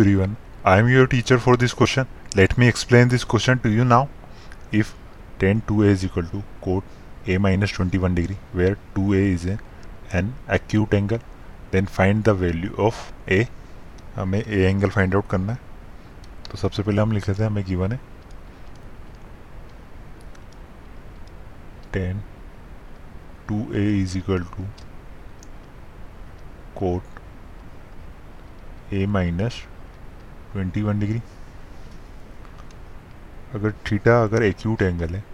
everyone. I am your teacher for this question. Let me explain this question to you now. If tan 2a is equal to cot a minus 21 degree, where 2a is a, an acute angle, then find the value of a. हमें a angle find out करना है तो सबसे पहले हम लिख लेते हैं हमें गिवन है tan two A is equal to cot A minus twenty one degree. अगर थीटा, अगर एक्यूट एंगल है,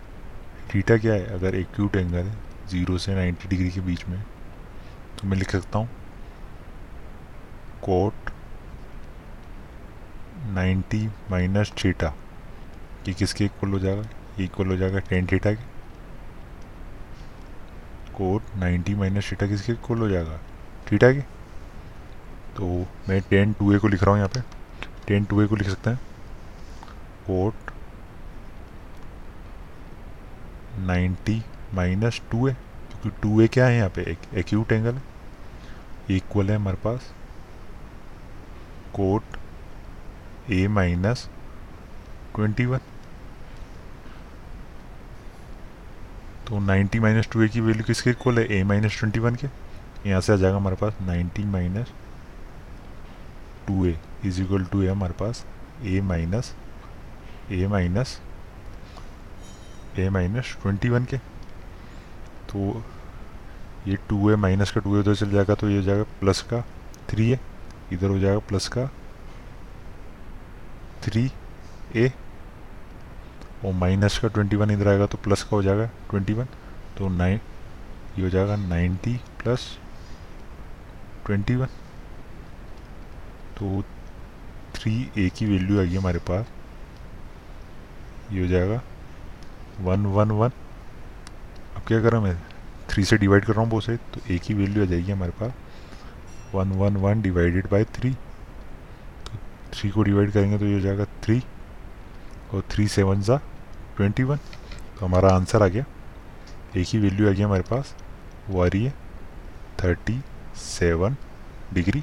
थीटा क्या है? अगर एक्यूट एंगल है ज़ीरो से नाइन्टी डिग्री के बीच में तो मैं लिख सकता हूँ कोट नाइन्टी माइनस थीटा ये किसके इक्वल हो जाएगा? इक्वल हो जाएगा टेन थीटा के। कोट नाइन्टी माइनस थीटा किसके इक्वल हो जाएगा? थीटा के। तो मैं टेन टू ए को लिख रहा हूँ यहाँ पे। टेन टू ए को लिख सकते हैं। Cot ninety minus two A, क्योंकि टू ए क्या है यहाँ पे? एक एक्यूट एंगल है। इक्वल है हमारे पास। Cot A minus twenty one तो नाइन्टी माइनस टू ए की वैल्यू किसके इक्वल है? ए माइनस ट्वेंटी वन के। यहाँ से आ जाएगा हमारे पास ninety minus two A is equal to है हमारे पास A minus A minus A minus twenty one के। तो ये टू ए माइनस का टू ए उधर चल जाएगा तो ये हो जाएगा प्लस का थ्री ए, इधर हो जाएगा प्लस का थ्री ए, और माइनस का ट्वेंटी वन इधर आएगा तो प्लस का हो जाएगा ट्वेंटी वन। तो नाइन, ये हो जाएगा नाइन्टी प्लस ट्वेंटी वन। तो थ्री ए की वैल्यू आएगी हमारे पास। ये हो जाएगा वन वन वन अब क्या कर रहा हूँ मैं? थ्री से डिवाइड कर रहा हूँ बहुत तो ए की वैल्यू आ जाएगी हमारे पास। One one one divided by three तो थ्री को डिवाइड करेंगे तो ये हो जाएगा थ्री और थ्री सेवन ज़ा ट्वेंटी वन तो हमारा आंसर आ गया। ए की वैल्यू आ गया हमारे पास। वो आ रही है thirty seven degree